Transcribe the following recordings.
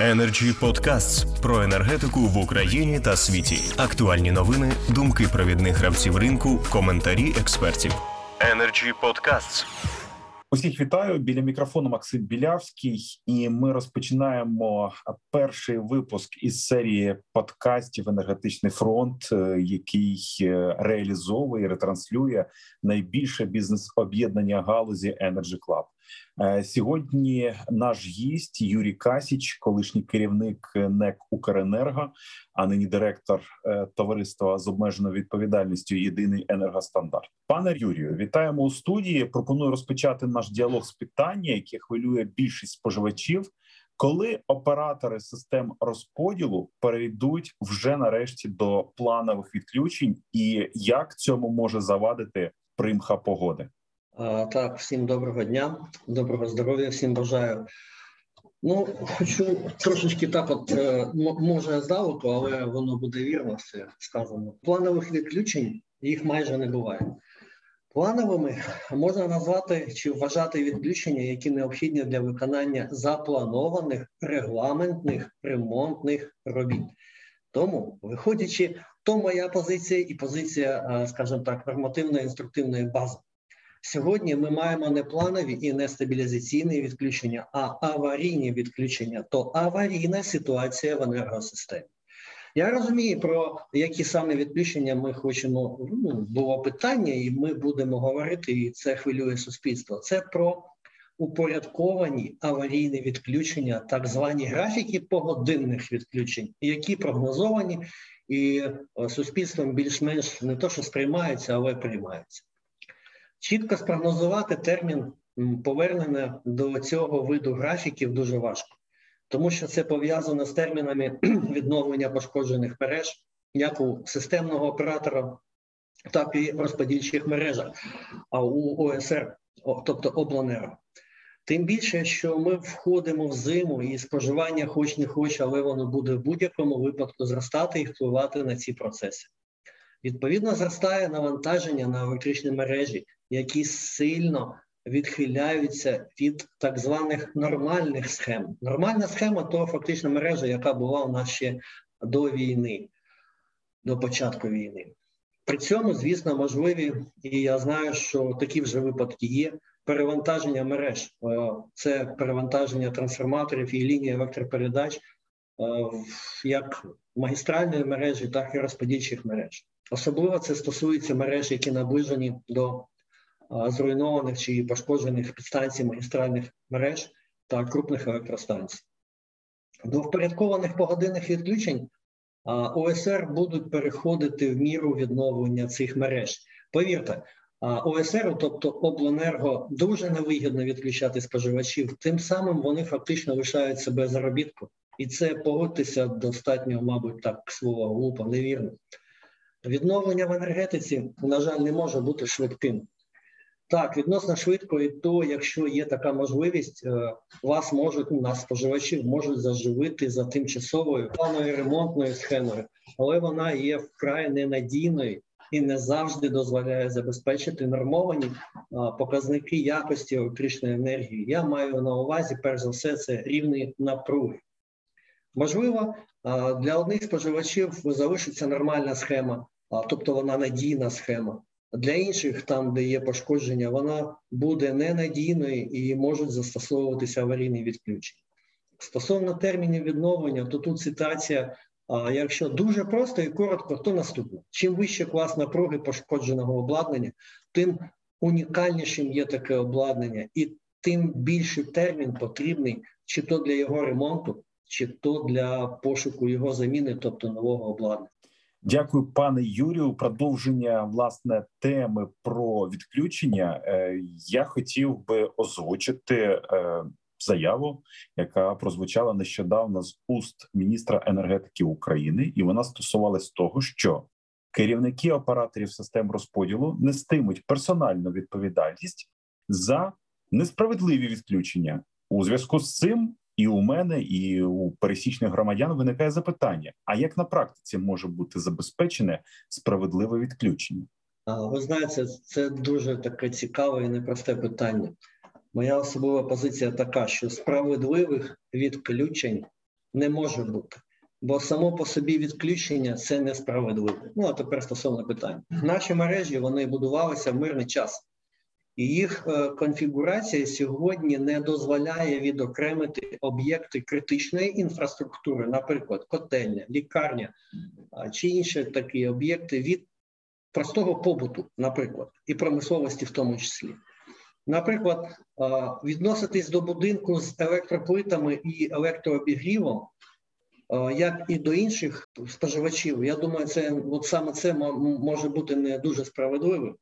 Energy Podcasts про енергетику в Україні та світі. Актуальні новини, думки провідних гравців ринку, коментарі експертів. Energy Podcasts. Усіх вітаю біля мікрофону Максим Білявський, і ми розпочинаємо перший випуск із серії подкастів Енергетичний фронт, е, який е, реалізовує ретранслює найбільше бізнес-об'єднання галузі Energy Club. Е, сьогодні наш гість Юрій Касіч, колишній керівник НЕК Укренерго, а нині директор е, товариства з обмеженою відповідальністю Єдиний енергостандарт. Пане Юрію, вітаємо у студії. Пропоную розпочати наш діалог з питання, яке хвилює більшість споживачів. Коли оператори систем розподілу перейдуть вже нарешті до планових відключень, і як цьому може завадити примха погоди? Так, всім доброго дня, доброго здоров'я, всім бажаю. Ну, хочу трошечки так, от е, може здалеку, але воно буде вірно все сказано. Планових відключень їх майже не буває. Плановими можна назвати чи вважати відключення, які необхідні для виконання запланованих регламентних ремонтних робіт. Тому, виходячи, то моя позиція і позиція, е, скажімо так, нормативної інструктивної бази. Сьогодні ми маємо не планові і не стабілізаційні відключення, а аварійні відключення. То аварійна ситуація в енергосистемі. Я розумію, про які саме відключення ми хочемо. Ну, було питання, і ми будемо говорити, і це хвилює суспільство. Це про упорядковані аварійні відключення, так звані графіки погодинних відключень, які прогнозовані і е, суспільством більш-менш не то, що сприймаються, але приймаються. Чітко спрогнозувати термін повернення до цього виду графіків дуже важко, тому що це пов'язано з термінами відновлення пошкоджених мереж, як у системного оператора, так і в розподільчих мережах, а у ОСР, тобто обленерго. Тим більше, що ми входимо в зиму і споживання, хоч не хоч, але воно буде в будь-якому випадку зростати і впливати на ці процеси. Відповідно, зростає навантаження на електричні мережі, які сильно відхиляються від так званих нормальних схем. Нормальна схема то фактично мережа, яка була у нас ще до війни, до початку війни. При цьому, звісно, можливі, і я знаю, що такі вже випадки є. Перевантаження мереж, е, це перевантаження трансформаторів і лінії електропередач, е, як магістральної мережі, так і розподільчих мереж. Особливо це стосується мереж, які наближені до зруйнованих чи пошкоджених підстанцій магістральних мереж та крупних електростанцій. До впорядкованих погодинних відключень ОСР будуть переходити в міру відновлення цих мереж. Повірте, ОСР, тобто обленерго, дуже невигідно відключати споживачів, тим самим вони фактично лишають себе заробітку. І це погодьтеся достатньо, мабуть, так слово глупо, невірно. Відновлення в енергетиці, на жаль, не може бути швидким. Так, відносно швидко, і то, якщо є така можливість, е, вас можуть у нас споживачів можуть заживити за тимчасовою планою ремонтною схемою, але вона є вкрай ненадійною і не завжди дозволяє забезпечити нормовані показники якості електричної енергії. Я маю на увазі, перш за все, це рівні напруги. Можливо, для одних споживачів залишиться нормальна схема, тобто вона надійна схема. Для інших, там, де є пошкодження, вона буде ненадійною і можуть застосовуватися аварійні відключення. Стосовно термінів відновлення, то тут ситуація, якщо дуже просто і коротко, то наступне. Чим вище клас напруги пошкодженого обладнання, тим унікальнішим є таке обладнання, і тим більший термін потрібний чи то для його ремонту, чи то для пошуку його заміни, тобто нового обладнання. Дякую, пане Юрію. Продовження власне теми про відключення. Е, я хотів би озвучити е, заяву, яка прозвучала нещодавно з уст міністра енергетики України, і вона стосувалась того, що керівники операторів систем розподілу нестимуть персональну відповідальність за несправедливі відключення. У зв'язку з цим і у мене, і у пересічних громадян виникає запитання: а як на практиці може бути забезпечене справедливе відключення? Ви знаєте, це дуже таке цікаве і непросте питання. Моя особова позиція така, що справедливих відключень не може бути. Бо само по собі відключення це несправедливо. Ну а тепер стосовно питань. Наші мережі вони будувалися в мирний час, і їх е, конфігурація сьогодні не дозволяє відокремити об'єкти критичної інфраструктури, наприклад, котельня, лікарня чи інші такі об'єкти від простого побуту, наприклад, і промисловості в тому числі. Наприклад, відноситись до будинку з електроплитами і електрообігрівом, як і до інших споживачів, я думаю, це от саме це може бути не дуже справедливим.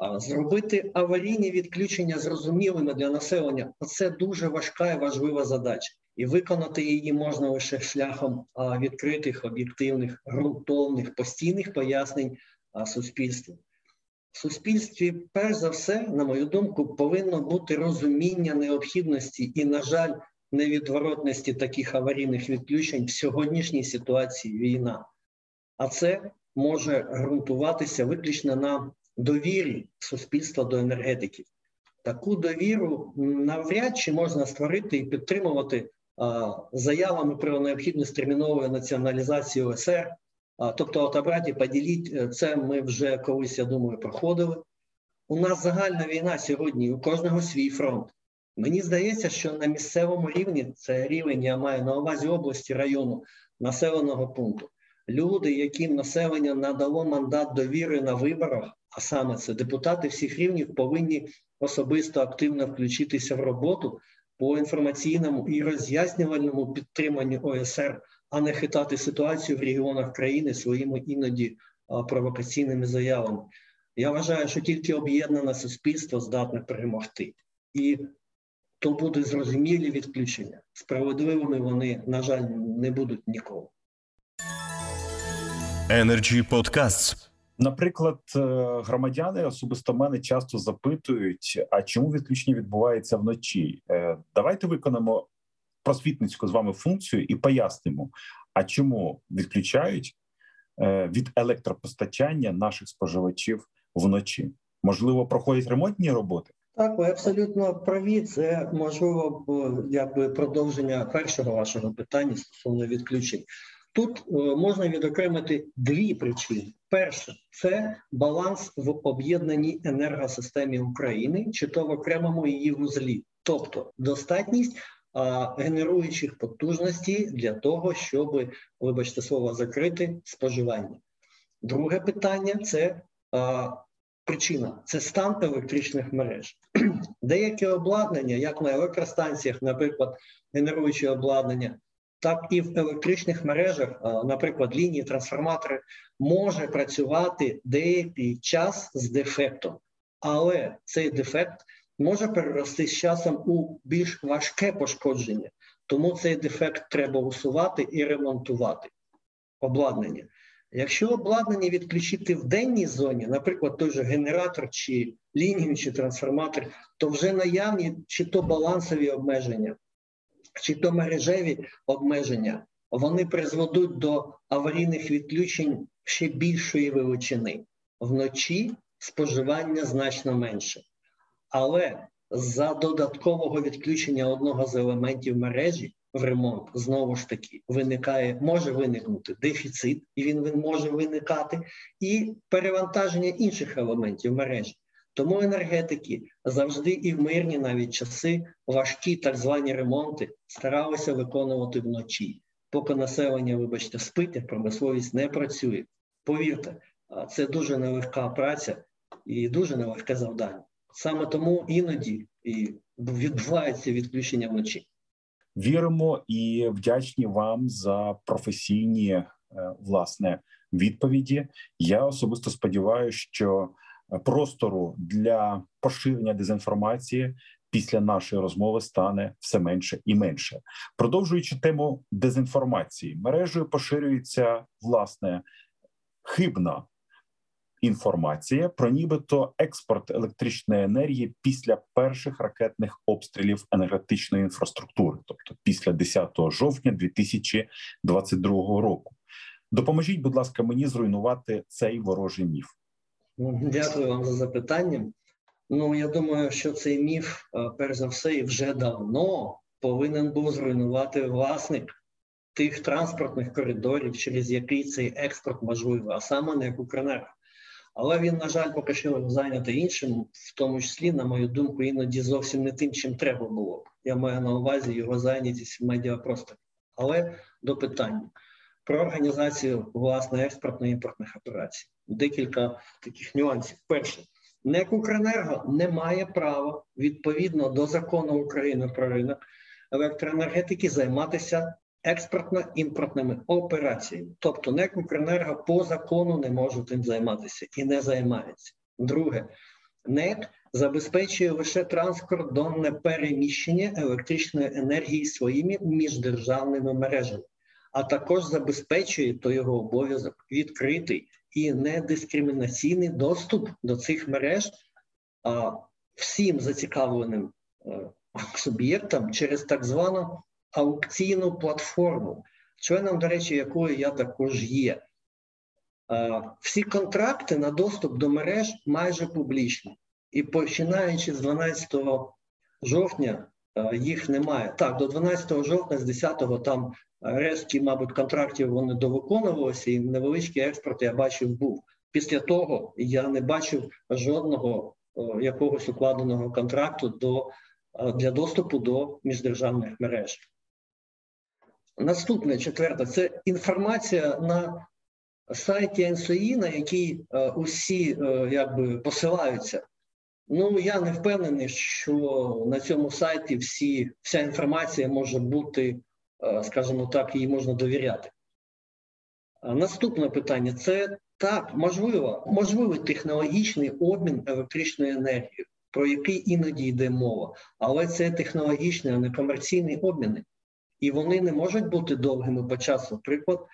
Зробити аварійні відключення зрозумілими для населення це дуже важка і важлива задача, і виконати її можна лише шляхом відкритих, об'єктивних, ґрунтовних, постійних пояснень суспільству. В суспільстві, перш за все, на мою думку, повинно бути розуміння необхідності і, на жаль, невідворотності таких аварійних відключень в сьогоднішній ситуації війна. А це може ґрунтуватися виключно на довірі суспільства до енергетики. Таку довіру навряд чи можна створити і підтримувати а, заявами про необхідність термінової націоналізації ОСР. А, тобто, от поділіть, е, це ми вже колись, я думаю, проходили. У нас загальна війна сьогодні, у кожного свій фронт. Мені здається, що на місцевому рівні це рівень, я маю на увазі області району населеного пункту. Люди, яким населення надало мандат довіри на виборах, а саме це депутати всіх рівнів, повинні особисто активно включитися в роботу по інформаційному і роз'яснювальному підтриманню ОСР, а не хитати ситуацію в регіонах країни своїми іноді провокаційними заявами. Я вважаю, що тільки об'єднане суспільство здатне перемогти. І то будуть зрозумілі відключення. Справедливими вони, на жаль, не будуть ніколи. Energy Podcasts. Наприклад, е, громадяни особисто мене часто запитують: а чому відключення відбувається вночі? Е, давайте виконаємо просвітницьку з вами функцію і пояснимо, а чому відключають е, від електропостачання наших споживачів вночі? Можливо, проходять ремонтні роботи. Так, ви абсолютно праві. Це можливо якби продовження першого вашого питання стосовно відключень. Тут е, можна відокремити дві причини: перше це баланс в об'єднаній енергосистемі України, чи то в окремому її вузлі, тобто достатність генеруючих потужностей для того, щоб, вибачте слово, закрити споживання. Друге питання це а, причина це стан електричних мереж. Деяке обладнання, як на електростанціях, наприклад, генеруюче обладнання так і в електричних мережах, наприклад, лінії трансформатори, може працювати деякий час з дефектом, але цей дефект може перерости з часом у більш важке пошкодження, тому цей дефект треба усувати і ремонтувати. Обладнання. Якщо обладнання відключити в денній зоні, наприклад, той же генератор чи лінію, чи трансформатор, то вже наявні чи то балансові обмеження чи то мережеві обмеження, вони призведуть до аварійних відключень ще більшої величини. Вночі споживання значно менше. Але за додаткового відключення одного з елементів мережі в ремонт знову ж таки виникає, може виникнути дефіцит, і він, може виникати, і перевантаження інших елементів мережі. Тому енергетики завжди і в мирні навіть часи важкі так звані ремонти старалися виконувати вночі. Поки населення, вибачте, спить, а промисловість не працює. Повірте, це дуже нелегка праця і дуже нелегке завдання. Саме тому іноді і відбувається відключення вночі. Віримо і вдячні вам за професійні е, власне відповіді. Я особисто сподіваюся, що простору для поширення дезінформації після нашої розмови стане все менше і менше. Продовжуючи тему дезінформації, мережею поширюється власне хибна. Інформація про нібито експорт електричної енергії після перших ракетних обстрілів енергетичної інфраструктури, тобто після 10 жовтня 2022 року. Допоможіть, будь ласка, мені зруйнувати цей ворожий міф. Дякую вам за запитання. Ну я думаю, що цей міф, перш за все, і вже давно повинен був зруйнувати власник тих транспортних коридорів, через який цей експорт можливий, а саме не Укренерго. Але він, на жаль, поки що зайнятий іншим, в тому числі, на мою думку, іноді зовсім не тим, чим треба було. Я маю на увазі його зайнятість в медіапросторі. Але до питання про організацію власне експортно-імпортних операцій. Декілька таких нюансів. Перше, НЕК «Укренерго» не має права відповідно до закону України про ринок електроенергетики займатися експортно-імпортними операціями. Тобто НЕК «Укренерго» по закону не може тим займатися і не займається. Друге, НЕК забезпечує лише транскордонне переміщення електричної енергії своїми міждержавними мережами, а також забезпечує то його обов'язок відкритий і недискримінаційний доступ до цих мереж а, всім зацікавленим е, суб'єктам через так звану аукційну платформу, членом, до речі, якої я також є. Всі контракти на доступ до мереж майже публічні. І починаючи з 12 жовтня, їх немає. Так, до 12 жовтня, з 10-го там решті, мабуть, контрактів вони довиконувалися, і невеличкий експорт я бачив був. Після того я не бачив жодного якогось укладеного контракту до, для доступу до міждержавних мереж. Наступне четверте це інформація на сайті НСОІ, на який е, усі е, якби посилаються. Ну я не впевнений, що на цьому сайті всі, вся інформація може бути, е, скажімо так, їй можна довіряти. Наступне питання це так, можливо, можливий технологічний обмін електричною енергією, про який іноді йде мова, але це технологічний, а не комерційний обмін і вони не можуть бути довгими по часу. Приклад,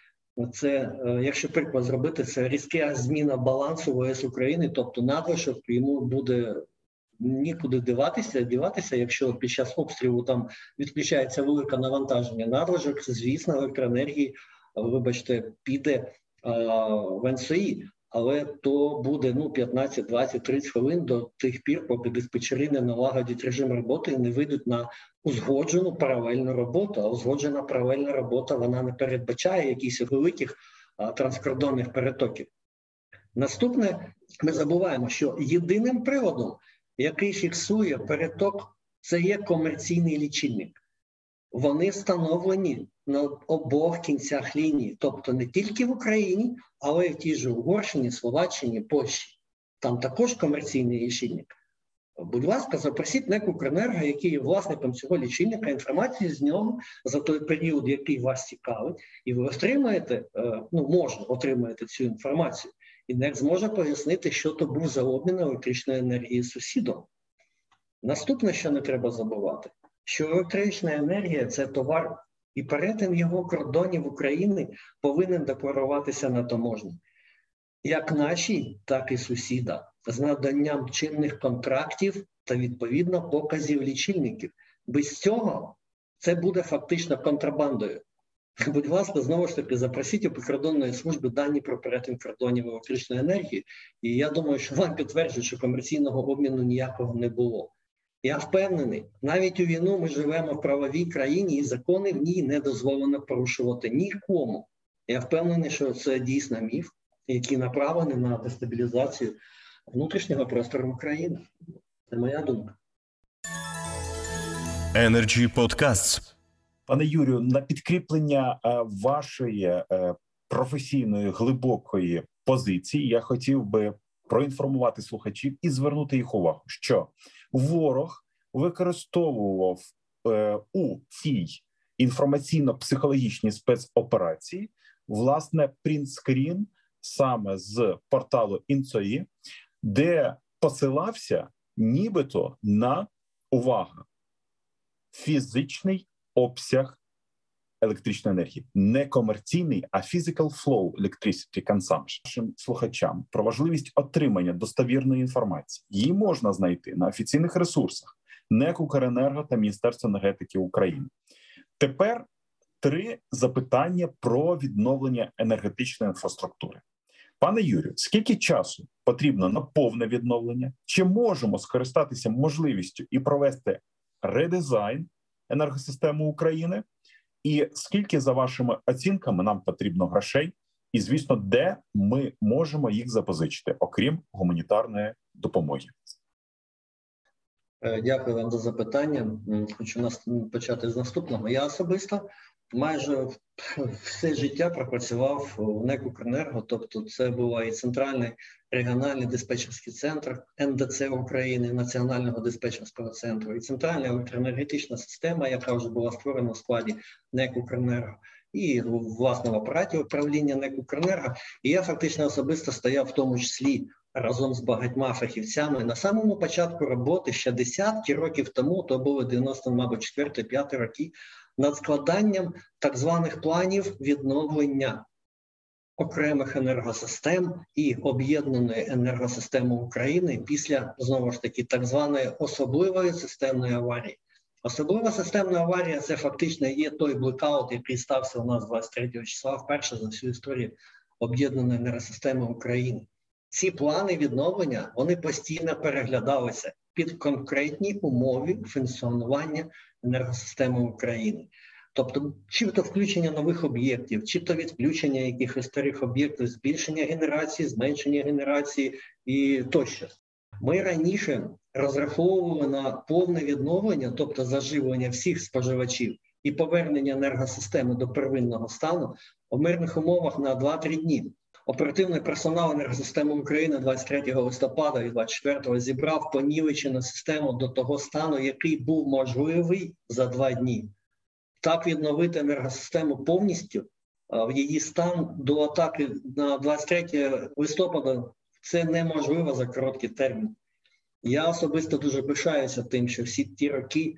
це е, якщо приклад зробити, це різка зміна балансу ВС України, тобто надлишок йому буде нікуди диватися, діватися, якщо під час обстрілу там відключається велике навантаження. Надлишок, звісно, електроенергії, вибачте, піде а, в НСІ але то буде ну 15, 20, 30 хвилин до тих пір, поки диспетчери не налагодять режим роботи і не вийдуть на узгоджену паралельну роботу. А узгоджена паралельна робота вона не передбачає якихось великих а, транскордонних перетоків. Наступне, ми забуваємо, що єдиним приводом, який фіксує переток, це є комерційний лічильник. Вони встановлені на обох кінцях лінії, тобто не тільки в Україні, але й в тій же Угорщині, Словаччині, Польщі. Там також комерційний лічильник. Будь ласка, запросіть НЕК «Укренерго», який є власником цього лічильника, інформацію з нього за той період, який вас цікавить, і ви отримаєте, е, ну можна отримаєте цю інформацію. І НЕК зможе пояснити, що то був за обмін електричної енергії сусідом. Наступне, що не треба забувати, що електрична енергія це товар і перетин його кордонів України повинен декларуватися на таможні. Як наші, так і сусіда, з наданням чинних контрактів та відповідно показів лічильників. Без цього це буде фактично контрабандою. Будь ласка, знову ж таки, запросіть у прикордонної служби дані про перетин кордонів електричної енергії, і я думаю, що вам підтверджують, що комерційного обміну ніякого не було. Я впевнений, навіть у війну ми живемо в правовій країні, і закони в ній не дозволено порушувати нікому. Я впевнений, що це дійсно міф, який направлений на дестабілізацію внутрішнього простору України. Це моя думка. Energy Podcasts. Пане Юрію, на підкріплення е, вашої е, професійної глибокої позиції я хотів би проінформувати слухачів і звернути їх увагу, що ворог використовував е, у цій інформаційно-психологічній спецоперації власне принтскрін саме з порталу Інцої, де посилався нібито на увага фізичний обсяг електричної енергії, не комерційний, а physical flow electricity consumption. Нашим слухачам про важливість отримання достовірної інформації її можна знайти на офіційних ресурсах НЕК «Укренерго» та Міністерства енергетики України. Тепер три запитання про відновлення енергетичної інфраструктури. Пане Юрію, скільки часу потрібно на повне відновлення? Чи можемо скористатися можливістю і провести редизайн енергосистему України, і скільки за вашими оцінками нам потрібно грошей, і звісно, де ми можемо їх запозичити, окрім гуманітарної допомоги. Е, дякую вам за запитання. Хочу нас почати з наступного. Я особисто майже все життя пропрацював в НЕК тобто це була і центральний регіональний диспетчерський центр НДЦ України, Національного диспетчерського центру, і центральна електроенергетична система, яка вже була створена в складі НЕК «Укренерго», і власне в апараті управління НЕК «Укренерго». І я фактично особисто стояв в тому числі разом з багатьма фахівцями на самому початку роботи ще десятки років тому, то були 90, мабуть, 4-5 роки, над складанням так званих планів відновлення окремих енергосистем і об'єднаної енергосистеми України після знову ж таки так званої особливої системної аварії. Особлива системна аварія це фактично є той блекаут, який стався у нас 23 числа вперше за всю історію об'єднаної енергосистеми України. Ці плани відновлення вони постійно переглядалися під конкретні умови функціонування енергосистеми України. Тобто, чи то включення нових об'єктів, чи то відключення якихось старих об'єктів, збільшення генерації, зменшення генерації і тощо. Ми раніше розраховували на повне відновлення, тобто заживлення всіх споживачів і повернення енергосистеми до первинного стану у мирних умовах на 2-3 дні. Оперативний персонал енергосистеми України 23 листопада і 24 зібрав понівечену систему до того стану, який був можливий за два дні. Так відновити енергосистему повністю в її стан до атаки на 23 листопада це неможливо за короткий термін. Я особисто дуже пишаюся тим, що всі ті роки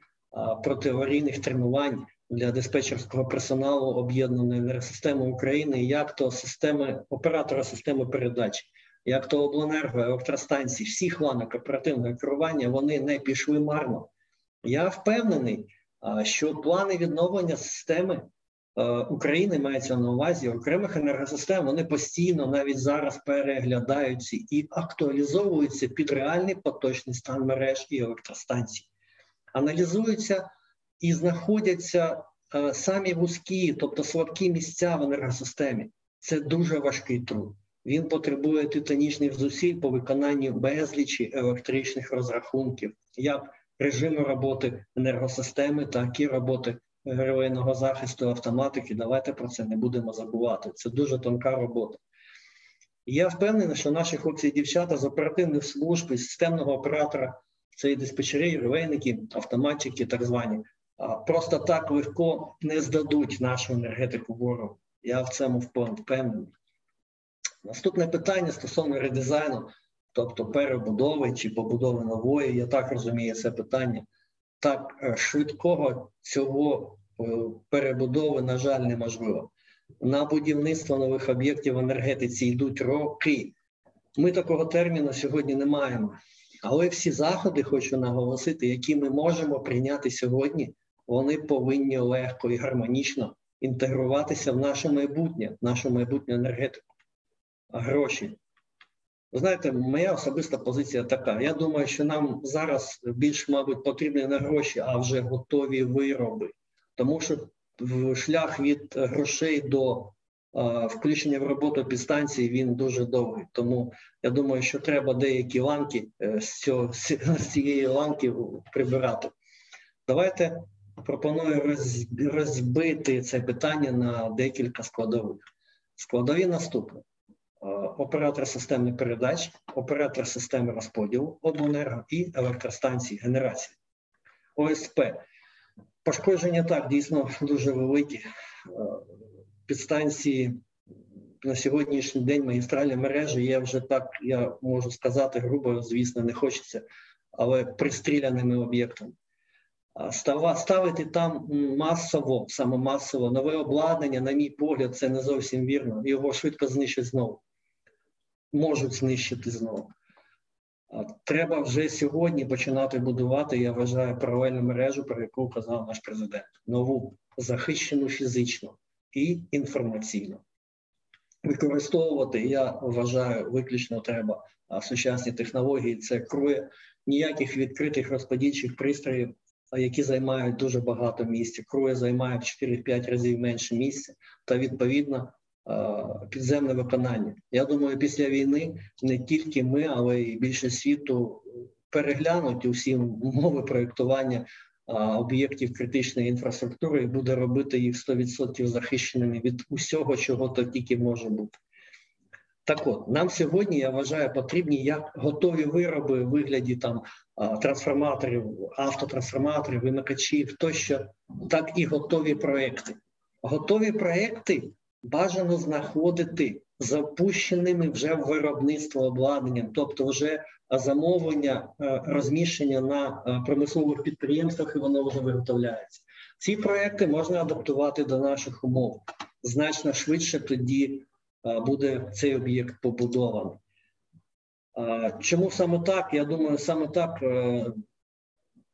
протиаварійних тренувань для диспетчерського персоналу об'єднаної енергосистеми України, як то системи оператора системи передач, як то обленерго, електростанції, всіх ланок оперативного керування вони не пішли марно. Я впевнений, що плани відновлення системи України мається на увазі окремих енергосистем. Вони постійно навіть зараз переглядаються і актуалізовуються під реальний поточний стан мереж і електростанцій. Аналізуються і знаходяться е, самі вузькі, тобто слабкі місця в енергосистемі. Це дуже важкий труд. Він потребує титанічних зусиль по виконанню безлічі електричних розрахунків, як режиму роботи енергосистеми, так і роботи героїного захисту автоматики. Давайте про це не будемо забувати. Це дуже тонка робота. Я впевнений, що наші хлопці і дівчата з оперативних служб і системного оператора, це і диспетчери, ревейники, автоматчики, так звані, просто так легко не здадуть нашу енергетику ворогу. Я в цьому впевнений. Наступне питання стосовно редизайну, тобто перебудови чи побудови нової, я так розумію це питання. Так е, швидкого цього е, перебудови, на жаль, неможливо. На будівництво нових об'єктів в енергетиці йдуть роки. Ми такого терміну сьогодні не маємо. Але всі заходи, хочу наголосити, які ми можемо прийняти сьогодні, вони повинні легко і гармонічно інтегруватися в наше майбутнє, в нашу майбутню енергетику. Гроші. Ви знаєте, моя особиста позиція така. Я думаю, що нам зараз більш, мабуть, потрібні не гроші, а вже готові вироби. Тому що шлях від грошей до а, включення в роботу підстанції він дуже довгий. Тому я думаю, що треба деякі ланки е, з, цього, з цієї ланки прибирати. Давайте пропоную розбити це питання на декілька складових. Складові наступні. Оператор системи передач, оператор системи розподілу, обленерго і електростанції генерації. ОСП. Пошкодження так дійсно дуже великі. Підстанції на сьогоднішній день магістральні мережі є вже так, я можу сказати, грубо, звісно, не хочеться, але пристріляними об'єктами ставити там масово, саме масово нове обладнання, на мій погляд, це не зовсім вірно. Його швидко знищать знову. Можуть знищити знову. Треба вже сьогодні починати будувати, я вважаю, паралельну мережу, про яку казав наш президент. Нову захищену фізично і інформаційно. Використовувати, я вважаю, виключно треба сучасні технології. Це крує ніяких відкритих розподільчих пристроїв які займають дуже багато місця. Крує займає в 4-5 разів менше місця, та відповідно підземне виконання. Я думаю, після війни не тільки ми, але й більше світу переглянуть усі умови проєктування об'єктів критичної інфраструктури і буде робити їх 100% захищеними від усього, чого то тільки може бути. Так от, нам сьогодні, я вважаю, потрібні як готові вироби в вигляді там трансформаторів, автотрансформаторів, вимикачів тощо, так і готові проекти. Готові проекти бажано знаходити запущеними вже в виробництво обладнанням, тобто вже замовлення е, розміщення на е, промислових підприємствах, і воно вже виготовляється. Ці проекти можна адаптувати до наших умов значно швидше тоді буде цей об'єкт побудований. Чому саме так? Я думаю, саме так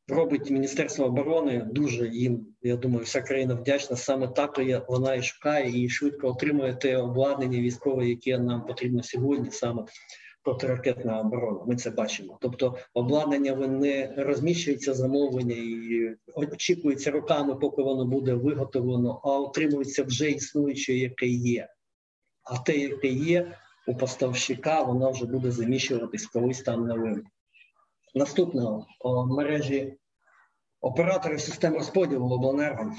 робить Міністерство оборони. Дуже їм, я думаю, вся країна вдячна. Саме так вона і шукає і швидко отримує те обладнання військове, яке нам потрібно сьогодні, саме протиракетна оборона. Ми це бачимо. Тобто, обладнання не розміщується замовлення і очікується роками, поки воно буде виготовлено, а отримується вже існуюче, яке є. А те, яке є у поставщика, воно вже буде заміщуватись колись там новим. Наступного мережі операторів систем розподілу обленерго.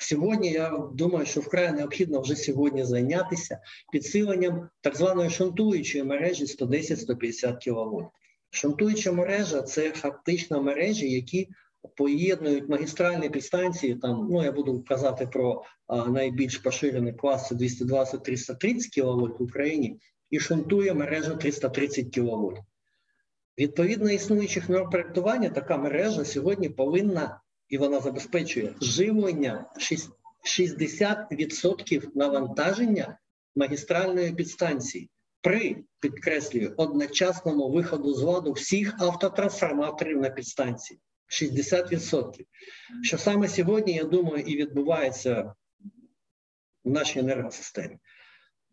Сьогодні я думаю, що вкрай необхідно вже сьогодні зайнятися підсиленням так званої шунтуючої мережі 110-150 кВт. Шунтуюча мережа це фактично мережі, які поєднують магістральні підстанції. Там ну я буду казати про найбільш поширений клас 220-330 кВт в Україні, і шунтує мережа 330 кВт. Відповідно існуючих норм проєктування, така мережа сьогодні повинна і вона забезпечує живлення 60% навантаження магістральної підстанції при підкреслюю одночасному виходу з ладу всіх автотрансформаторів на підстанції. 60%. Що саме сьогодні, я думаю, і відбувається в нашій енергосистемі.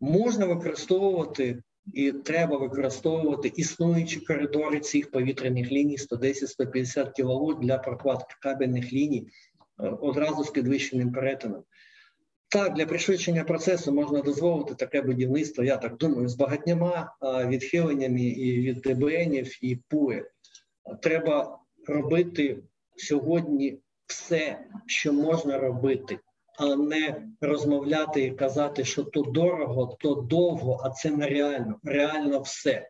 Можна використовувати і треба використовувати існуючі коридори цих повітряних ліній 110-150 кВт для прокладки кабельних ліній е, одразу з підвищеним перетином. Так, для пришвидшення процесу можна дозволити таке будівництво, я так думаю, з багатьма відхиленнями і від ДБНів, і ПУЕ. Треба робити сьогодні все, що можна робити а не розмовляти і казати, що то дорого, то довго, а це нереально. Реально все.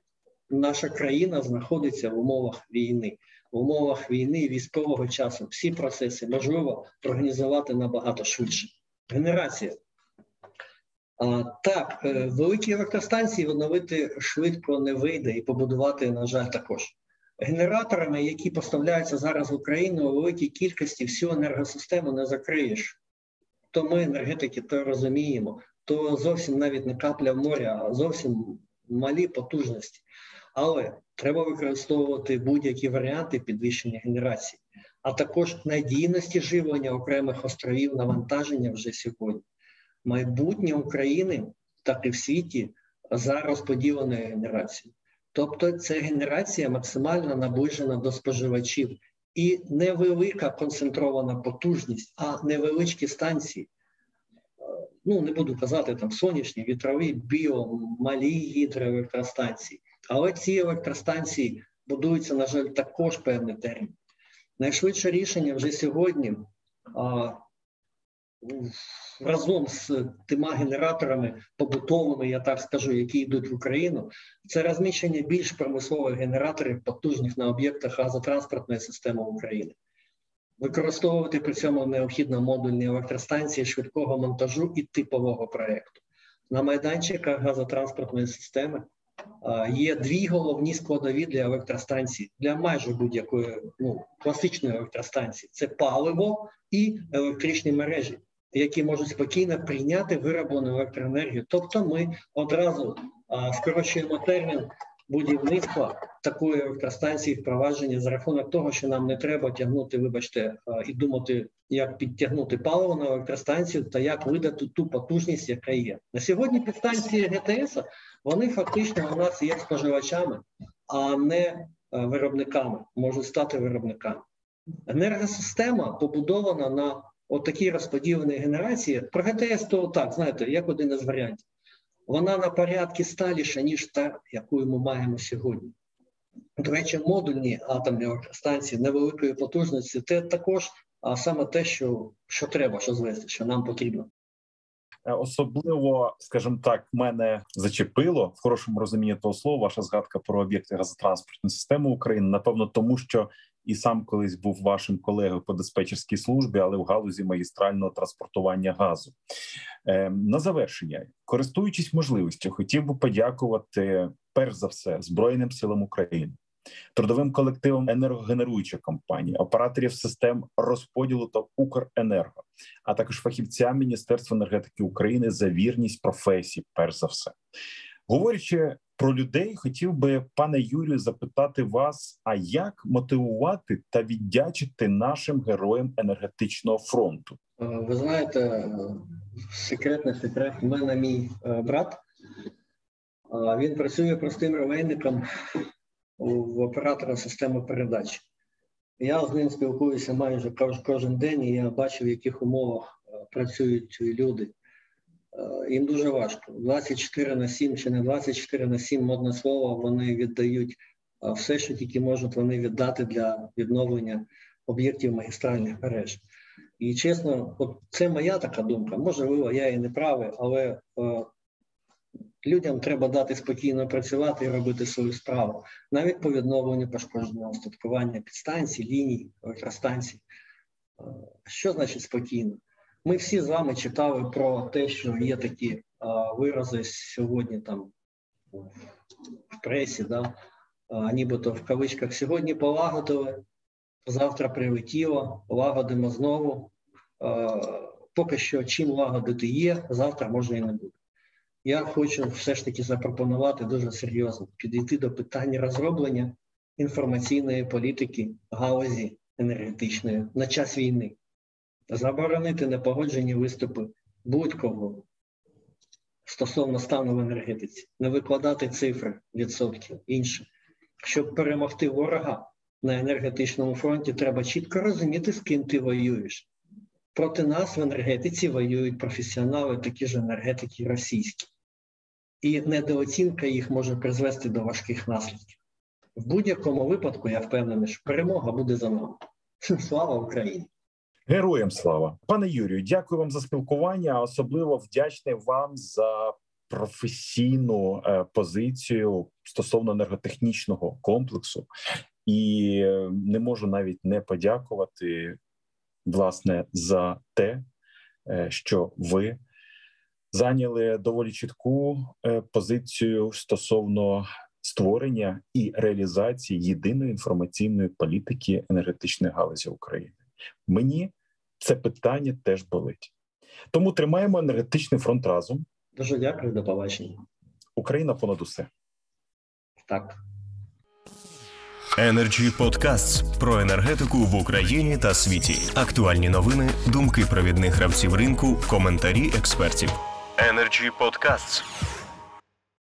Наша країна знаходиться в умовах війни. В умовах війни військового часу всі процеси можливо організувати набагато швидше. Генерація. А, Так, е, великі електростанції відновити швидко не вийде і побудувати, на жаль, також. Генераторами, які поставляються зараз в Україну у великій кількості всю енергосистему не закриєш то ми енергетики то розуміємо, то зовсім навіть не капля в моря, а зовсім малі потужності. Але треба використовувати будь-які варіанти підвищення генерації, а також надійності живлення окремих островів навантаження вже сьогодні. Майбутнє України, так і в світі, за розподіленою генерацією. Тобто, ця генерація максимально наближена до споживачів, і невелика концентрована потужність, а невеличкі станції. Ну, не буду казати там сонячні, вітрові, біо, малі гідроелектростанції. Але ці електростанції будуються, на жаль, також певний термін. Найшвидше рішення вже сьогодні разом з тима генераторами побутовими, я так скажу, які йдуть в Україну, це розміщення більш промислових генераторів, потужних на об'єктах газотранспортної системи України. Використовувати при цьому необхідно модульні електростанції швидкого монтажу і типового проєкту. На майданчиках газотранспортної системи є дві головні складові для електростанції, для майже будь-якої ну, класичної електростанції: це паливо і електричні мережі які можуть спокійно прийняти вироблену електроенергію. Тобто, ми одразу а, скорочуємо термін будівництва такої електростанції впровадження за рахунок того, що нам не треба тягнути, вибачте, а, і думати, як підтягнути паливо на електростанцію та як видати ту потужність, яка є на сьогодні. Підстанції ГТС вони фактично у нас є споживачами, а не виробниками можуть стати виробниками. Енергосистема побудована на отакій розподіленій генерації. Про ГТС то так, знаєте, як один із варіантів. Вона на порядки сталіша, ніж та, яку ми маємо сьогодні. До речі, модульні атомні електростанції невеликої потужності це також а саме те, що що треба, що звести, що нам потрібно. Е, особливо, скажімо так, мене зачепило в хорошому розумінні того слова. Ваша згадка про об'єкти газотранспортної системи України. Напевно, тому що і сам колись був вашим колегою по диспетчерській службі, але в галузі магістрального транспортування газу. Е, на завершення, користуючись можливістю, хотів би подякувати перш за все Збройним силам України трудовим колективом енергогенеруючих компаній, операторів систем розподілу та Укренерго, а також фахівцям Міністерства енергетики України за вірність професії, перш за все. Говорячи про людей, хотів би пане Юрію запитати вас: а як мотивувати та віддячити нашим героям енергетичного фронту? Е, ви знаєте, секретний секрет. У мене мій е, брат. Він працює простим ревейником в оператора системи передач. Я з ним спілкуюся майже кожен день, і я бачу, в яких умовах е, працюють люди. Е, їм дуже важко. 24 на 7 чи не 24 на 7 модне слово, вони віддають е, все, що тільки можуть вони віддати для відновлення об'єктів магістральних мереж. І чесно, от це моя така думка. Можливо, я і не правий, але Людям треба дати спокійно працювати і робити свою справу, навіть по відновленню пошкодженого остаткування підстанцій, ліній, електростанцій. Е, що значить спокійно? Ми всі з вами читали про те, що є такі е, вирази сьогодні там в пресі, да? Е, нібито в кавичках сьогодні полагодили, завтра прилетіло, лагодимо знову. Поки що чим лагодити є, завтра може і не буде я хочу все ж таки запропонувати дуже серйозно підійти до питання розроблення інформаційної політики галузі енергетичної на час війни, заборонити непогоджені виступи будь-кого стосовно стану в енергетиці, не викладати цифри відсотків інше. Щоб перемогти ворога на енергетичному фронті, треба чітко розуміти, з ким ти воюєш. Проти нас в енергетиці воюють професіонали, такі ж енергетики російські і недооцінка їх може призвести до важких наслідків. В будь-якому випадку я впевнений, що перемога буде за нами. Слава Україні! Героям слава, пане Юрію, дякую вам за спілкування. Особливо вдячний вам за професійну е, позицію стосовно енерготехнічного комплексу, і е, не можу навіть не подякувати власне за те, е, що ви зайняли доволі чітку позицію стосовно створення і реалізації єдиної інформаційної політики енергетичної галузі України. Мені це питання теж болить. Тому тримаємо енергетичний фронт разом. Дуже дякую, до побачення. Україна понад усе. Так. Energy Podcasts про енергетику в Україні та світі. Актуальні новини, думки провідних гравців ринку, коментарі експертів. Energy Podcasts.